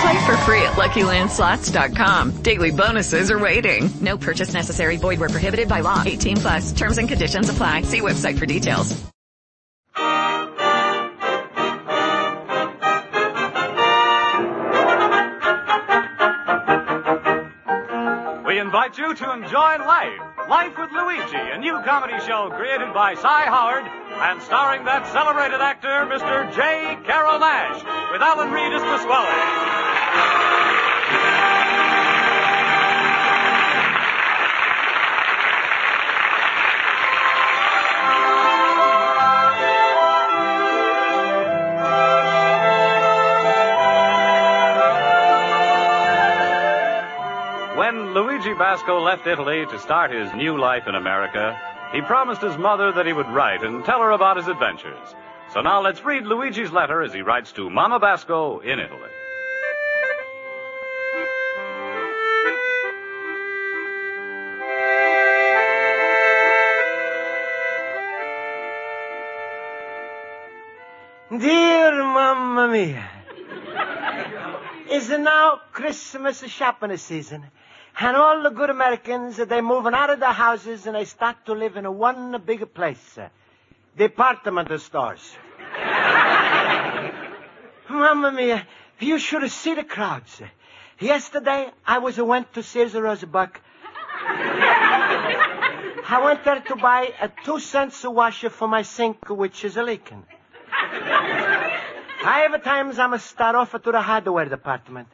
Play for free at LuckyLandSlots.com. Daily bonuses are waiting. No purchase necessary. Void where prohibited by law. 18 plus. Terms and conditions apply. See website for details. We invite you to enjoy Life, Life with Luigi, a new comedy show created by Cy Howard and starring that celebrated actor, Mr. J. Carrol Naish, with Alan Reed as Pasquale. Luigi Basco left Italy to start his new life in America, he promised his mother that he would write and tell her about his adventures. So now let's read Luigi's letter as he writes to Mama Basco in Italy. Dear Mamma Mia, is now Christmas shopping season? And all the good Americans, they're moving out of their houses and they start to live in a one big place. uh, Department stores. Mamma Mia, you should have seen the crowds. Yesterday, I was went to Sears Roebuck. I went there to buy a two cents washer for my sink, which is a leaking. Five times I'm a start off to the hardware department.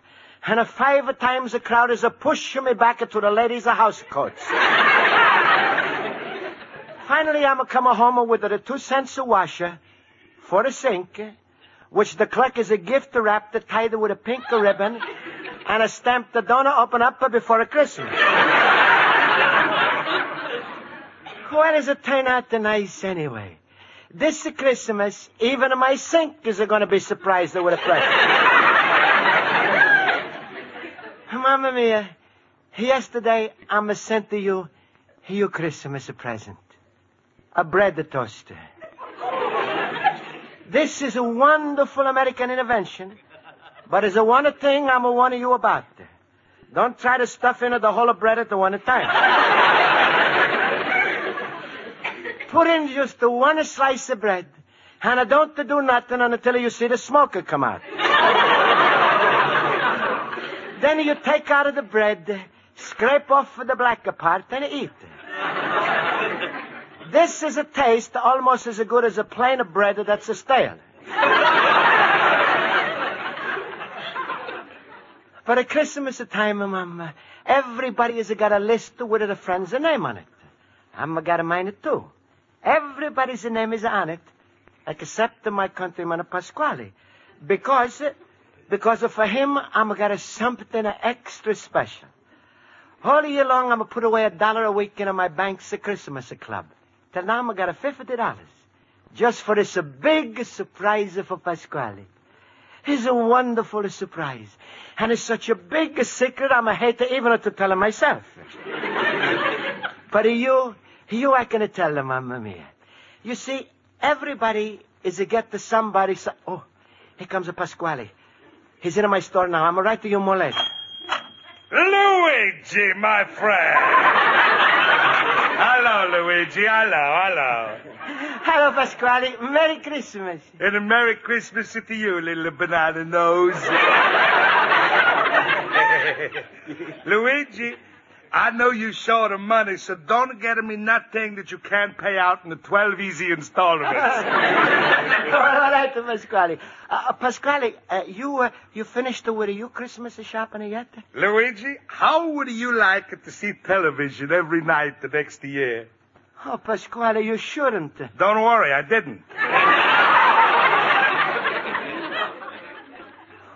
And a five times the crowd is a pushing me back to the ladies' house coats. Finally, I'm a come home with a two cents a washer for the sink, which the clerk is a gift wrapped tied with a pink ribbon and a stamp that don't open up before a Christmas. Why does it turn out the nice anyway? This Christmas, even my sink is going to be surprised with a present. Mamma mia, yesterday I sent to you your Christmas present. A bread toaster. This is a wonderful American invention, but there's a one thing I'm a warning you about. Don't try to stuff in the whole of bread at the one time. Put in just the one slice of bread, and don't do nothing until you see the smoke come out. Then you take out of the bread, scrape off the black part, and eat. This is a taste almost as good as a plain of bread that's a stale. For a Christmas time, Mama, everybody has got a list with the friends' name on it. I'm got a mine too. Everybody's name is on it, except my countryman Pasquale. Because, because for him, I'm got a something extra special. All year long, I'm going to put away a dollar a week in my bank's Christmas club. Till now, I'm got a fifty dollars. Just for this big surprise for Pasquale. It's a wonderful surprise. And it's such a big secret, I'm a hate to even to tell him myself. but you, you I can tell them, Mamma Mia. You see, everybody is a get to somebody. So- oh, here comes a Pasquale. He's in my store now. I'm right to you more later. Luigi, my friend. hello, Luigi. Hello, hello. Hello, Pasquale. Merry Christmas. And a Merry Christmas to you, little banana nose. Luigi, I know you short of money, so don't get me nothing that you can't pay out in the 12 easy installments. all right, Pasquale. Uh, Pasquale, uh, you uh, you finished with your Christmas shopping yet? Luigi, how would you like it to see television every night the next year? Oh, Pasquale, you shouldn't. Don't worry, I didn't.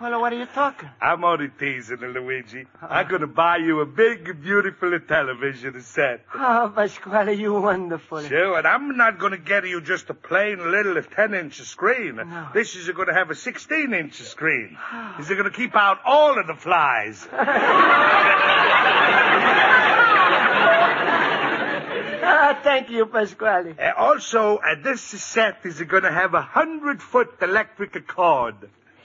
Well, what are you talking? I'm only teasing you, Luigi. I'm gonna buy you a big, beautiful television set. Oh, Pasquale, you wonderful. Sure, and I'm not gonna get you just a plain little 10-inch screen. No. This is gonna have a 16-inch screen. Is gonna keep out all of the flies. Ah, thank you, Pasquale. Uh, also, uh, this set is gonna have a hundred-foot electric cord.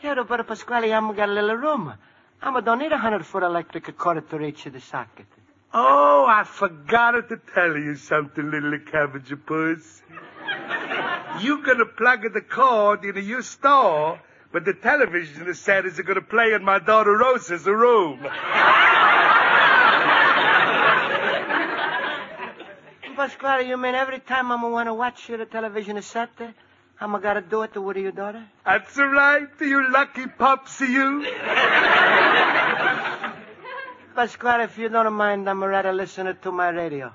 Yeah, but Pasquale, I'm got a little room. I'm don't need a hundred foot electric cord to reach the socket. Oh, I forgot to tell you something, little cabbage puss. you gonna plug the cord into your store, but the television set is gonna play in my daughter Rosa's room. Pasquale, you mean every time I'm want to watch the television set, I'm gotta do it to with your daughter? That's right, you lucky pups, you. Pasquale, if you don't mind, I'm rather listening to my radio.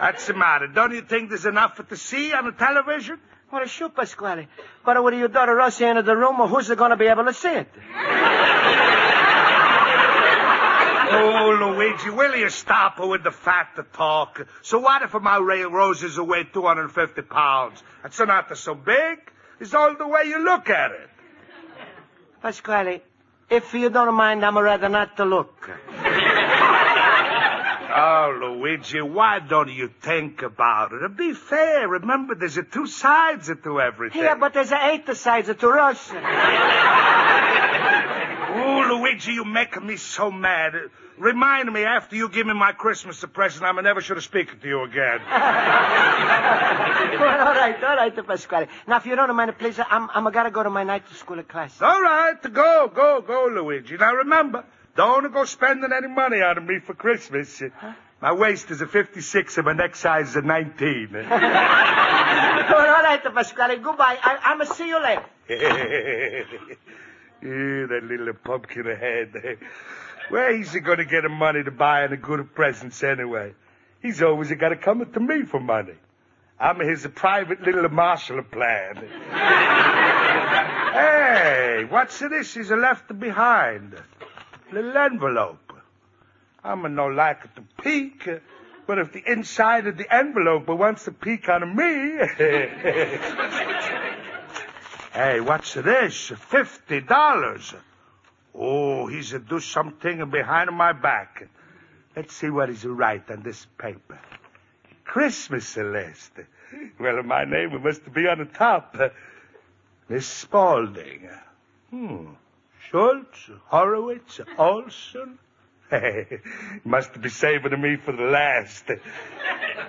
That's the matter. Don't you think there's enough to see on the television? Well, sure, Pasquale. But with your daughter Rosie in the room, who's going to be able to see it? Oh, Luigi, will you stop with the fat to talk? So what if my Ray roses weigh 250 pounds? That's not so big. It's all the way you look at it. Pasquale, if you don't mind, I'm rather not to look. Oh, Luigi, why don't you think about it? Be fair. Remember, there's a two sides to everything. Yeah, but there's eight sides to Russia. Oh, Luigi, you make me so mad. Remind me after you give me my Christmas present, I'm never should have spoken to you again. well, all right, all right, Pasquale. Now, if you don't mind, please, I'm, I'm gotta go to my night school class. All right, go, go, go, Luigi. Now remember, don't go spending any money on me for Christmas. Huh? My waist is a 56 and my neck size is a 19. well, all right, Pasquale. Goodbye. I, I'm gonna see you later. yeah, that little pumpkin head. Where is he going to get the money to buy any good presents anyway? He's always got to come to me for money. I'm his private little Marshall plan. hey, what's this he's left behind? Little envelope. I'm no like to peek, but if the inside of the envelope wants to peek on me. hey, what's this? Fifty dollars. Oh, he's a do something behind my back. Let's see what he's write on this paper. Christmas list. Well, my name must be on the top. Miss Spaulding. Hmm. Schultz, Horowitz, Olson. Hey, must be saving me for the last.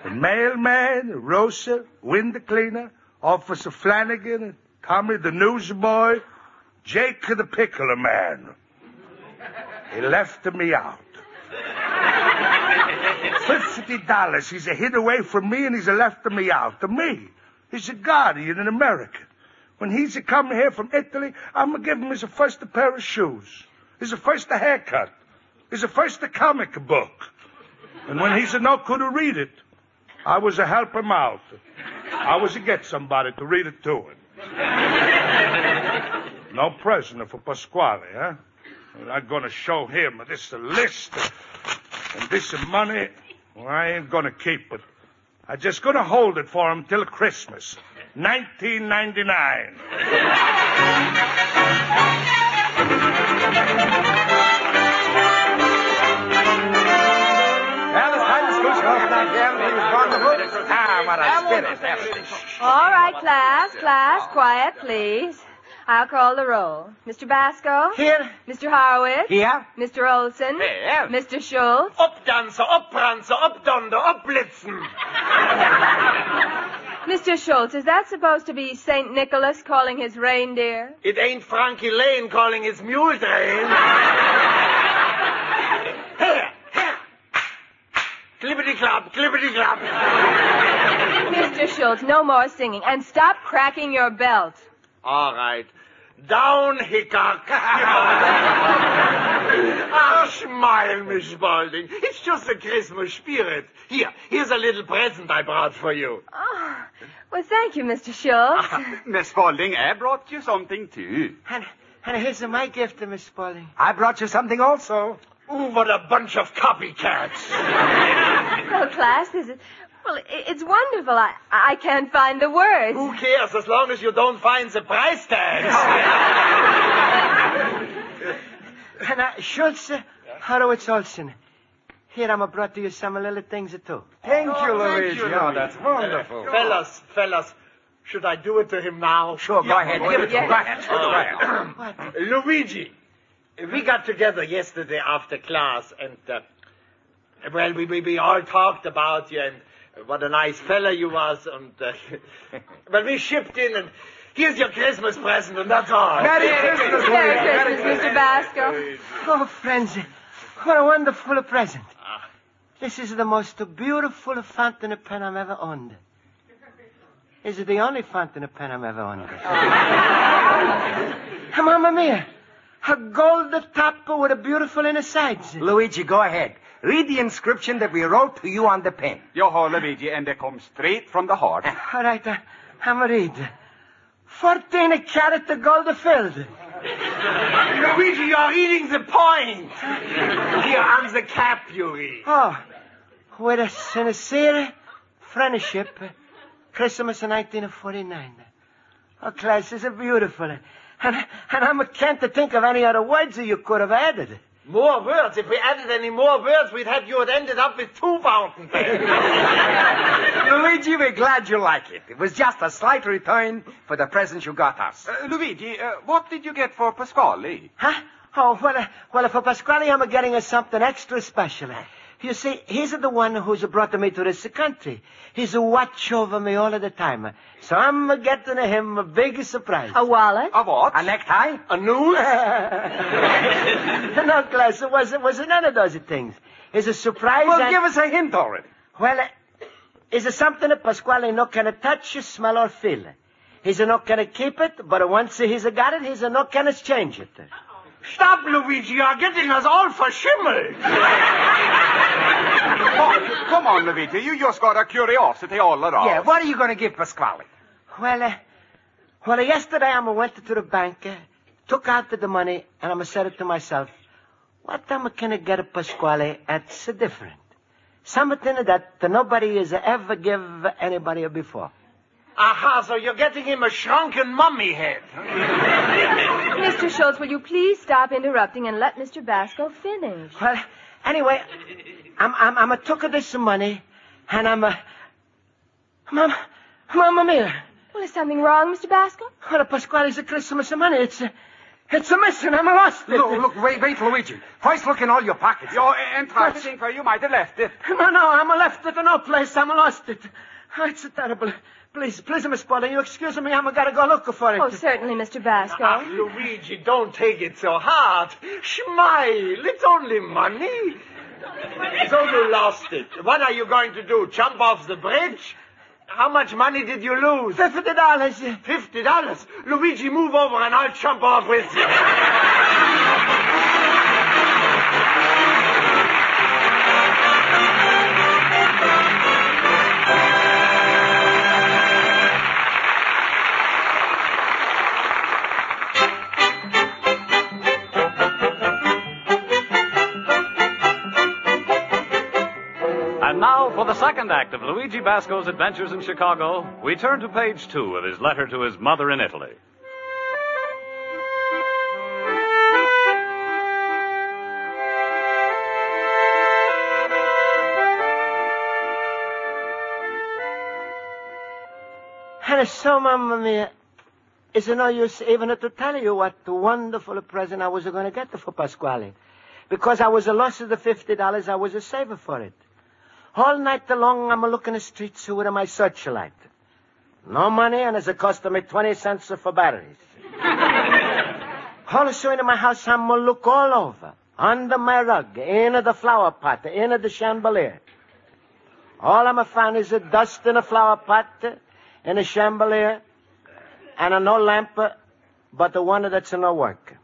Mailman, Rosa, window cleaner, Officer Flanagan, Tommy the newsboy, Jake the pickler man. He left me out. Fifty dollars. He's a hid away from me and he's a left me out. To me. He's a guardian in America. When he's a come here from Italy, I'm gonna give him his first a pair of shoes. His first a haircut. His first a comic book. And when he's a no could read it, I was a help him out. I was to get somebody to read it to him. No present for Pasquale, eh? huh? I'm gonna show him this list and this money. Well, I ain't gonna keep it. I'm just gonna hold it for him till Christmas. 1999. What a spirit. All right, class, class, quiet, please. I'll call the roll. Mr. Basco? Here. Mr. Horowitz? Here. Mr. Olson? Here. Mr. Schultz? Updancer, upprancer, updunder, upblitzen. Mr. Schultz, is that supposed to be St. Nicholas calling his reindeer? It ain't Frankie Laine calling his mule train. here, here. Clippity clop, clippity clop. Mr. Schultz, no more singing. And stop cracking your belt. All right. Down, Hickok. ah, smile, Miss Spaulding. It's just the Christmas spirit. Here, here's a little present I brought for you. Oh, well, thank you, Mr. Schultz. Miss Spaulding, I brought you something too. And, and here's my gift to Miss Spaulding. I brought you something also. Ooh, what a bunch of copycats. Well, class, this is... Well, it's wonderful. I, I can't find the words. Who cares as long as you don't find the price tags? and uh, Schultz, uh, Horowitz Olson. Here, I'm brought to you some little things too. Thank oh, you, Luigi. Thank you, oh, that's wonderful. Uh, fellas, fellas, should I do it to him now? Sure, go yeah, ahead. Give it to him. Go ahead. Luigi, we got together yesterday after class, and, uh, well, we, we, we all talked about you, and what a nice fella you was, and, uh, well, we shipped in, and here's your Christmas present, and that's all. Merry Christmas, Merry Christmas, Mr. Basco. Oh, friends, what a wonderful present. This is the most beautiful fountain pen I've ever owned. Is it the only fountain pen I've ever owned? Mamma mia! A gold top with a beautiful inner sides. Luigi, go ahead. Read the inscription that we wrote to you on the pen. Jaha, Luigi, and it comes straight from the heart. All right, uh, I'm a read. Fourteen carat gold filled. Luigi, you're eating the point. Here, on the cap, you read. Oh, with a sincere friendship, Christmas 1949. Oh, class, is it beautiful? And, and I can't think of any other words that you could have added. More words? If we added any more words, we'd have you had ended up with two fountain pens. Luigi, we're glad you like it. It was just a slight return for the present you got us. Uh, Luigi, uh, what did you get for Pasquale? Huh? Oh, well, uh, well, for Pasquale, I'm getting us something extra special. You see, he's the one who's brought me to this country. He's a watch over me all of the time. So I'm getting him a big surprise. A wallet? A what? A necktie? A noose? no, class, it was, it was none of those things. It's a surprise. Well, and... give us a hint already. Well, uh, is it something that Pasquale not gonna touch, smell, or feel? He's not gonna keep it, but once he's got it, he's not gonna change it. Stop, Luigi. You're getting us all for schimmel. oh, come on, Luigi. You just got a curiosity all around. Yeah, what are you going to give Pasquale? Well, uh, well, yesterday I went to the bank, uh, took out the money, and I said it to myself, what am I going to get Pasquale that's different? Something that nobody has ever give anybody before. Aha, so you're getting him a shrunken mummy head. Mr. Schultz, will you please stop interrupting and let Mr. Basco finish? Well, anyway, I'm, I'm, I'm a took of this money, and I'm a... Mama, Mamma mia. Well, is something wrong, Mr. Basco? Well, a Pasquale's a Christmas of money. It's a, it's a missing. I'm lost it. Look, look, wait, wait, Luigi. First look in all your pockets. You're interesting where you might have left it. No, no, I'm left it in no place. I'm lost it. Oh, it's a terrible. Please, please, Miss Spaulding, you excuse me. I'm gotta go look for it. Oh, certainly, Mr. Basco. Ah, Luigi, don't take it so hard. Smile. It's only money. So you lost it. What are you going to do? Jump off the bridge? How much money did you lose? Fifty dollars. Fifty dollars? Luigi, move over and I'll jump off with you. Luigi Basco's adventures in Chicago, we turn to page two of his letter to his mother in Italy. And so, Mamma Mia, it's no use even to tell you what a wonderful present I was going to get for Pasquale. Because I was a loss of the $50, I was a saver for it. All night long, I'm a looking the streets with my searchlight. No money, and it's a me 20 cents for batteries. also in my house, I'm a look all over. Under my rug, in the flower pot, in the chandelier. All I'm a find is a dust in a flower pot, in a chandelier, and a no lamp, but the one that's a no work.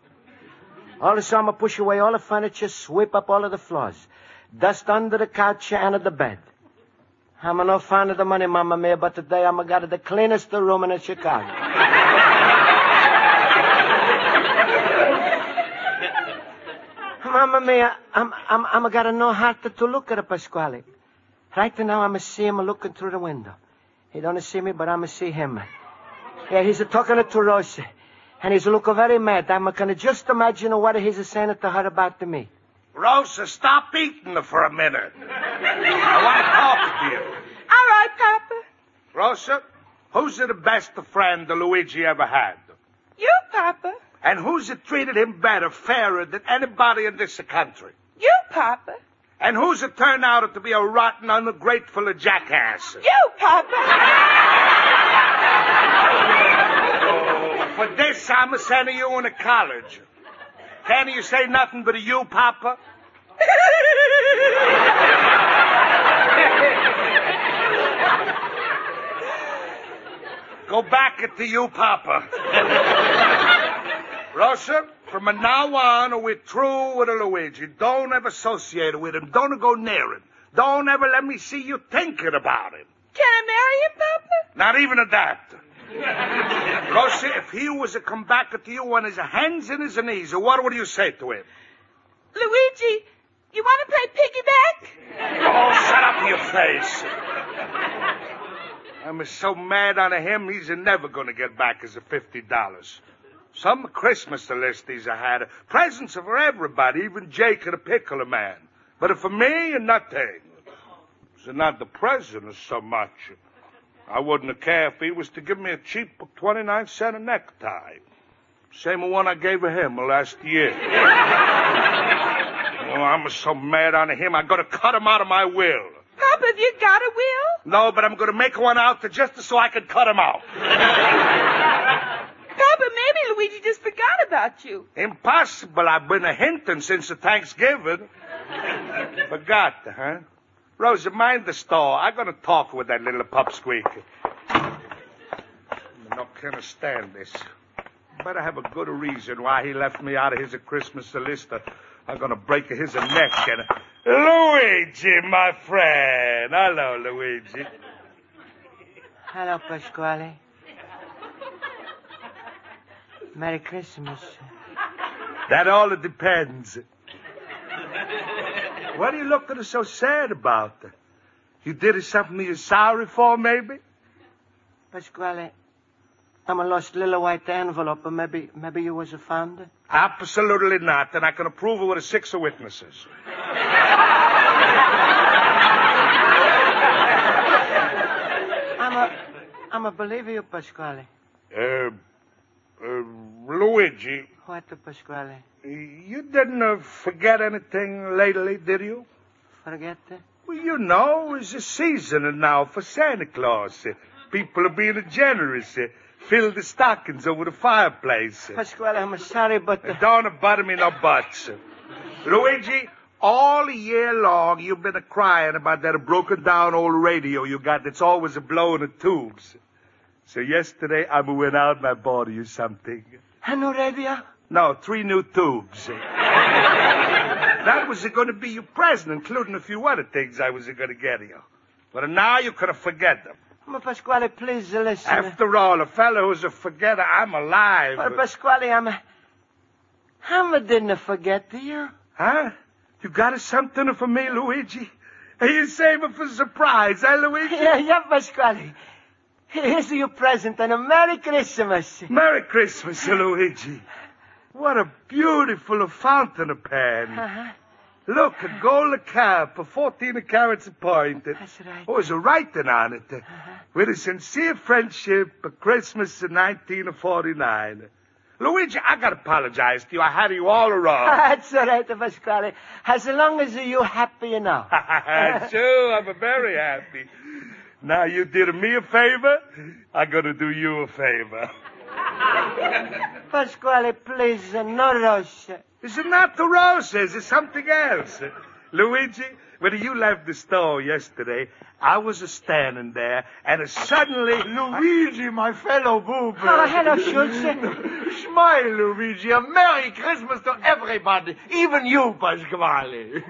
All the summer, push away all the furniture, sweep up all of the floors, dust under the couch and under the bed. I'm no fan of the money, Mama Mia, but today I'm got the cleanest room in Chicago. Mamma mia, I'm, I'm, I'm got a no heart to look at a Pasquale. Right now, I'm see him looking through the window. He don't see me, but I'm see him. Yeah, he's a talking to Rosa. And he's looking very mad. I'm gonna just imagine what he's saying to her about to me. Rosa, stop eating for a minute. I want to talk to you. All right, Papa. Rosa, who's the best friend the Luigi ever had? You, Papa. And who's it treated him better, fairer than anybody in this country? You, Papa. And who's it turned out to be a rotten, ungrateful jackass? You, Papa. oh, for this, I'm sending you into college. Can you say nothing but a you, Papa? Go back at the you, Papa. Rosa, from now on, we're true with a Luigi. Don't ever associate with him. Don't go near him. Don't ever let me see you thinking about him. Can I marry him, Papa? Not even at that. Rosa, if he was to come back to you on his hands and his knees, what would you say to him? Luigi, you want to play piggyback? Oh, shut up your face. I'm so mad on him, he's never going to get back his $50. Some Christmas list he's had. Presents for everybody, even Jake and the pickle man. But for me, nothing. It's not the present so much. I wouldn't care if he was to give me a cheap 29 cent a necktie. Same one I gave him last year. oh, I'm so mad on him, I gotta cut him out of my will. Papa, have you got a will? No, but I'm gonna make one out to just so I can cut him out. Papa, maybe Luigi just forgot about you. Impossible. I've been a hinting since the Thanksgiving. Forgot, huh? Rosa, mind the store. I'm gonna talk with that little pup squeak. I'm not gonna stand this. Better have a good reason why he left me out of his Christmas list. I'm gonna break his neck and... Luigi, my friend. Hello, Luigi. Hello, Pasquale. Merry Christmas. That all depends. What are you looking so sad about? You did something you're sorry for, maybe? Pasquale, I'm a lost little white envelope, but maybe, maybe you was a founder? Absolutely not, and I can approve it with a six of witnesses. I'm a, I'm a believer you, Pasquale. Uh, uh, Luigi. What, Pasquale? You didn't uh, forget anything lately, did you? Forget? That? Well, you know, it's a season now for Santa Claus. People are being generous. Fill the stockings over the fireplace. Pasquale, I'm sorry, but... Uh... Don't bother me no buts. Luigi, all year long you've been crying about that broken down old radio you got that's always blowing the tubes. So yesterday I went out and I bought you something. A new radio? No, three new tubes. that was going to be your present, including a few other things I was going to get you. But now you could have forget them. But Pasquale, please listen. After all, a fellow who's a forgetter, I'm alive. But Pasquale, I'm... I didn't forget you. Huh? You got something for me, Luigi? Are you saving for surprise, eh, Luigi? Yeah, yeah, Pasquale. Here's your present and a Merry Christmas. Merry Christmas, Luigi. What a beautiful fountain pen. Uh-huh. Look, a gold cap, 14 carats a point. That's right. Oh, there's a writing on it. Uh-huh. With a sincere friendship, Christmas 1949. Luigi, I gotta apologize to you. I had you all wrong. That's all right, Pasquale. As long as you're happy enough. sure, I'm very happy. Now you did me a favor, I'm gonna do you a favor. Pasquale, please, no roses. It's not the roses, it's something else. Luigi, when you left the store yesterday, I was standing there, and suddenly... Luigi, my fellow boob. Oh, hello, Schultz. Smile, Luigi. A Merry Christmas to everybody, even you, Pasquale.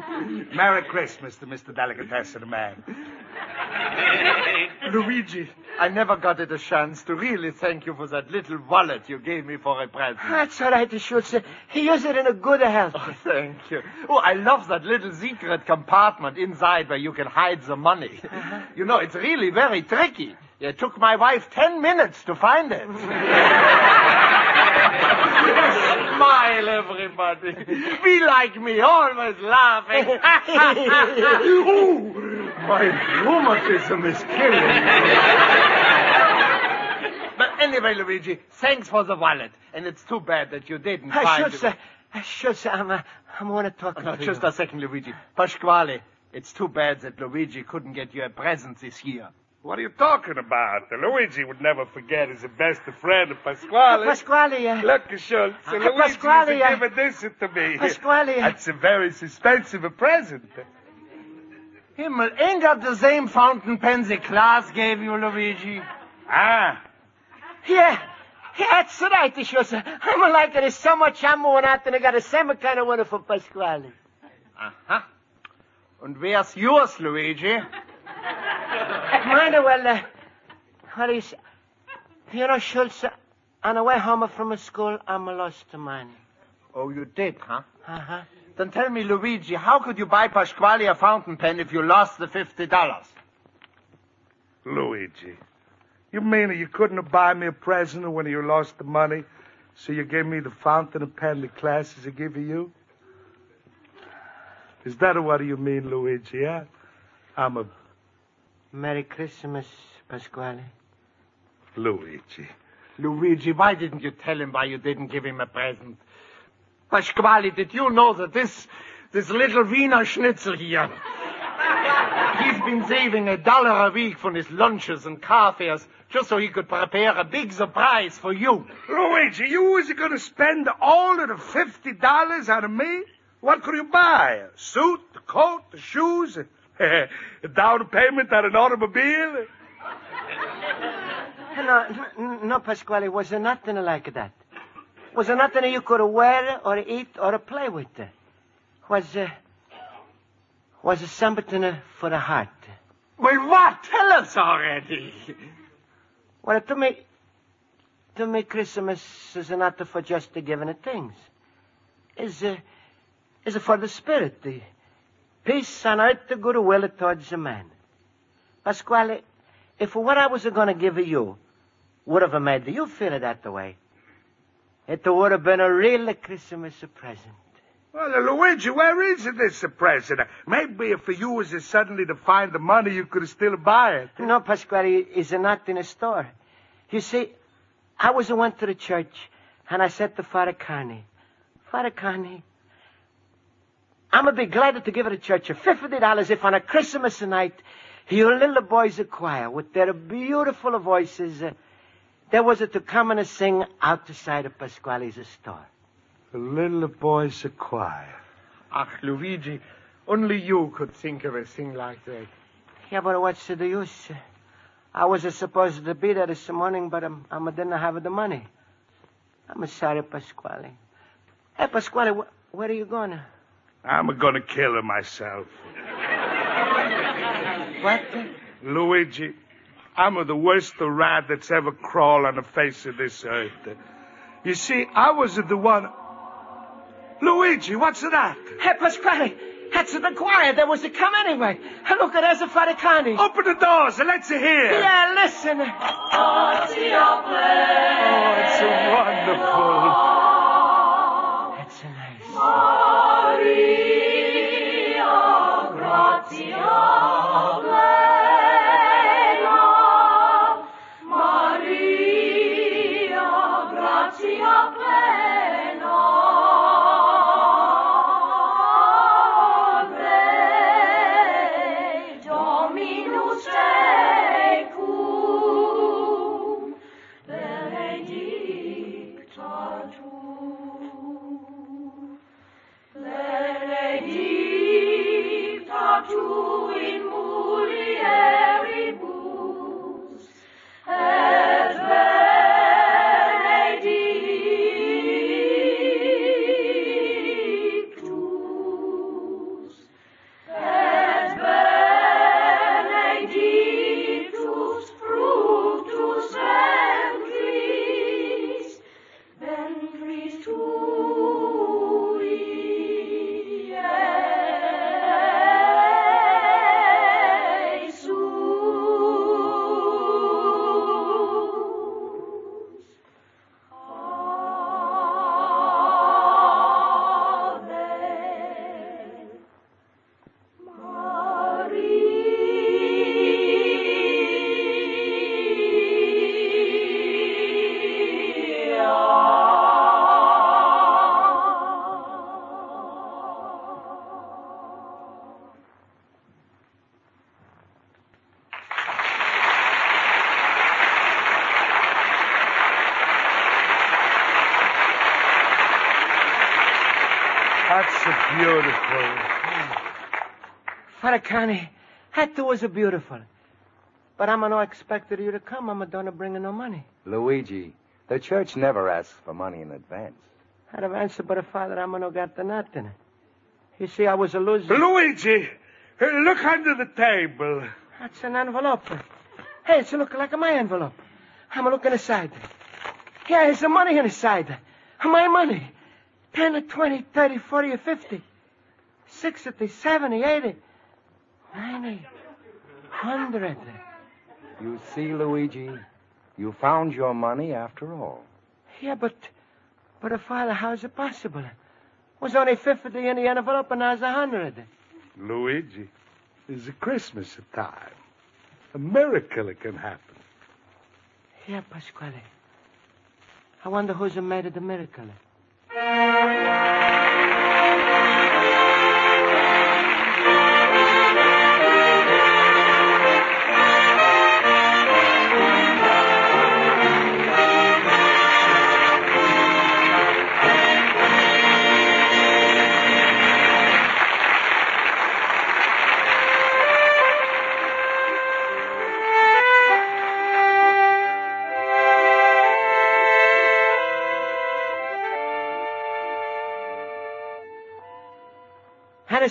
Merry Christmas to Mr. Delicatessen Man. Luigi, I never got it a chance to really thank you for that little wallet you gave me for a present. That's all right, Schultz. He used it in a good health. Oh, thank you. Oh, I love that little secret compartment inside where you can hide the money. Uh-huh. You know, it's really very tricky. It took my wife ten minutes to find it. Smile, everybody. Be like me, always laughing. Ooh, my rheumatism is killing me. But anyway, Luigi, thanks for the wallet. And it's too bad that you didn't Uh, find Schultz, it. uh, Schultz, I'm, uh, I want to talk Oh, no, to just you. a second, Luigi. Pasquale, it's too bad that Luigi couldn't get you a present this year. What are you talking about? Luigi would never forget his best friend, Pasquale. Pasquale, uh, Look, Schultz, Uh, Luigi Pasquale, is uh, giving this to me. Pasquale, That's a very expensive present. Himmel, ain't that the same fountain pen the class gave you, Luigi? Ah, Yeah, yeah, that's right, Schultz. I'm like it is so much ammo and out, and I got the same kind of one for Pasquale. Uh-huh. And where's yours, Luigi? Mind you, well, uh, what do you say? You know, Schultz, on the way home from school, I'm a lost to mine. Oh, you did, huh? Uh-huh. Then tell me, Luigi, how could you buy Pasquale a fountain pen if you lost the fifty dollars? Luigi. You mean you couldn't buy me a present when you lost the money, so you gave me the fountain and pen the classes I giving you? Is that what you mean, Luigi, yeah? I'm a Merry Christmas, Pasquale. Luigi. Luigi, why didn't you tell him why you didn't give him a present? Pasquale, did you know that this, this little Wiener Schnitzel here, he's been saving a dollar a week from his lunches and car fares just so he could prepare a big surprise for you. Luigi, you was going to spend all of the fifty dollars on me? What could you buy? A suit, a coat, the shoes, a down payment on an automobile? No, no, no, Pasquale, was there nothing like that? Was there nothing you could wear or eat or play with? Was, uh, was it something uh, for the heart? Well, what? Tell us already. Well, to me, to me, Christmas is not for just the giving of things. Is uh, is for the spirit, the peace on earth, the goodwill towards the man. Pasquale, if what I was going to give you would have made you feel it that way, it would have been a real Christmas present. Well, Luigi, where is this present? Maybe if you was suddenly to find the money, you could still buy it. No, Pasquale, it's not in a store. You see, I was a went to the church, and I said to Father Carney, Father Carney, I'm gonna be glad to give the church a fifty dollars if on a Christmas night your little boys a choir with their beautiful voices uh, they was to come and sing outside of Pasquale's store. The little boy's a choir. Ach, Luigi, only you could think of a thing like that. Yeah, but what's the use? I was uh, supposed to be there this morning, but um, I didn't have the money. I'm sorry, Pasquale. Hey, Pasquale, wh- where are you going? I'm gonna kill her myself. What? Luigi, I'm the worst rat that's ever crawled on the face of this earth. You see, I was the one. Luigi, what's that? Hey, Pasquale, that's the choir. There was to come anyway. Look, there's a Father Carney. Open the doors and let's hear. Yeah, listen. Oh, it's wonderful. 主。Father Carney, that too was a beautiful. But I'm no expected you to come. I'm a done bringing no money. Luigi, the church never asks for money in advance. I'd have answered, but a Father, I'm no got the nothing. You see, I was a loser. Luigi, look under the table. That's an envelope. Hey, it's looking like my envelope. I'm looking inside. Yeah, there's some money inside. My money. 10 or 20, 30, 40 or 50. 60, 70, 80, 90, 100. You see, Luigi, you found your money after all. Yeah, but, but, Father, how is it possible? Was only 50 in the envelope and now it's 100. Luigi, it's a Christmas time. A miracle can happen. Yeah, Pasquale. I wonder who's made of the miracle.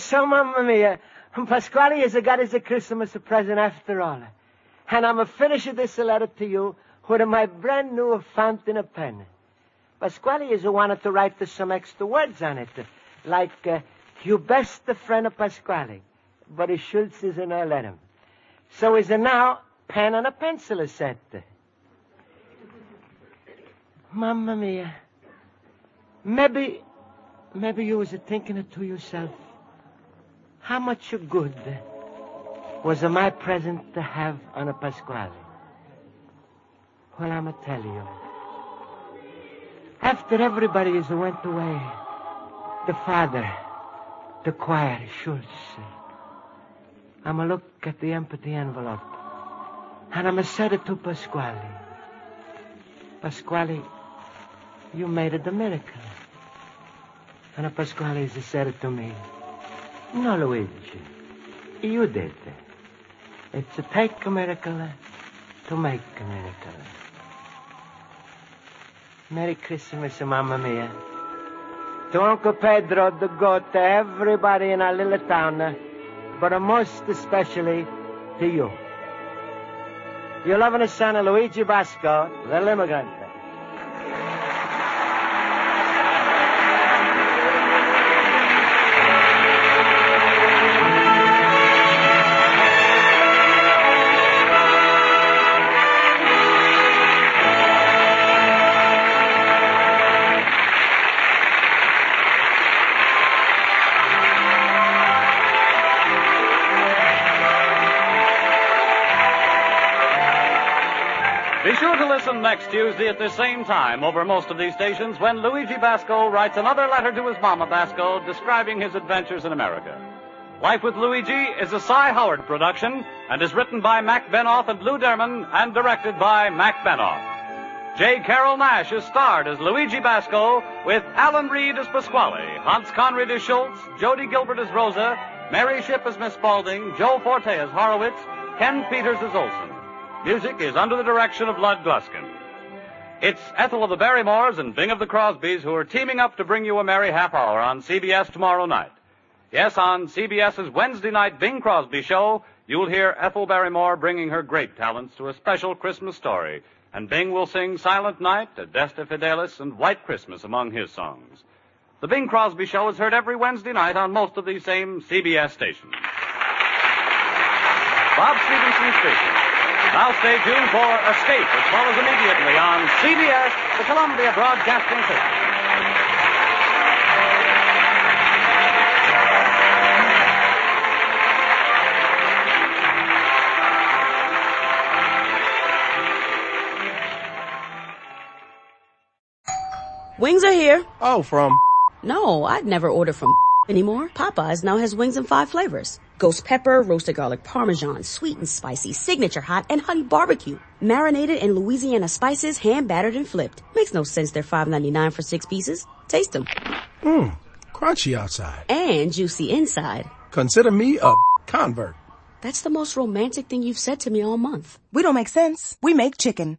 So, Mamma Mia, Pasquale has got a Christmas present after all. And I'm a finishing this letter to you with my brand new fountain pen. Pasquale is a wanted to write some extra words on it, like, uh, you best friend of Pasquale. But Schultz is in let him. So is a now pen and a pencil is set. Mamma mia. Maybe, maybe you was thinking it to yourself. How much good was my present to have on a Pasquale? Well, I'm going to tell you. After everybody went away, the father, the choir, Schultz, I'm going to look at the empty envelope, and I'm going to say it to Pasquale. Pasquale, you made it a miracle. And Pasquale said it to me. No, Luigi. You did. It's to take a miracle to make a miracle. Merry Christmas, Mamma Mia. To Uncle Pedro, the goat, to everybody in our little town, but most especially to you. Your loving son, Luigi Basco, the immigrant. Next Tuesday at the same time over most of these stations when Luigi Basco writes another letter to his mama Basco describing his adventures in America. Life with Luigi is a Cy Howard production and is written by Mac Benoff and Lou Derman and directed by Mac Benoff. J. Carrol Naish is starred as Luigi Basco with Alan Reed as Pasquale, Hans Conried as Schultz, Jody Gilbert as Rosa, Mary Shipp as Miss Spaulding, Joe Forte as Horowitz, Ken Peters as Olson. Music is under the direction of Lud Gluskin. It's Ethel of the Barrymores and Bing of the Crosbys who are teaming up to bring you a merry half hour on CBS tomorrow night. Yes, on CBS's Wednesday night Bing Crosby show, you'll hear Ethel Barrymore bringing her great talents to a special Christmas story, and Bing will sing Silent Night, Adeste Fideles, and White Christmas among his songs. The Bing Crosby show is heard every Wednesday night on most of these same CBS stations. Bob Stevenson speaking. Now stay tuned for Escape, which follows immediately on CBS, the Columbia Broadcasting System. Wings are here. Oh, from. No, I'd never order from anymore. Popeyes now has wings in five flavors. Ghost pepper, roasted garlic parmesan, sweet and spicy, signature hot, and honey barbecue. Marinated in Louisiana spices, hand battered and flipped. Makes no sense they're $5.99 for six pieces. Taste them. Mmm, crunchy outside. And juicy inside. Consider me a convert. That's the most romantic thing you've said to me all month. We don't make sense. We make chicken.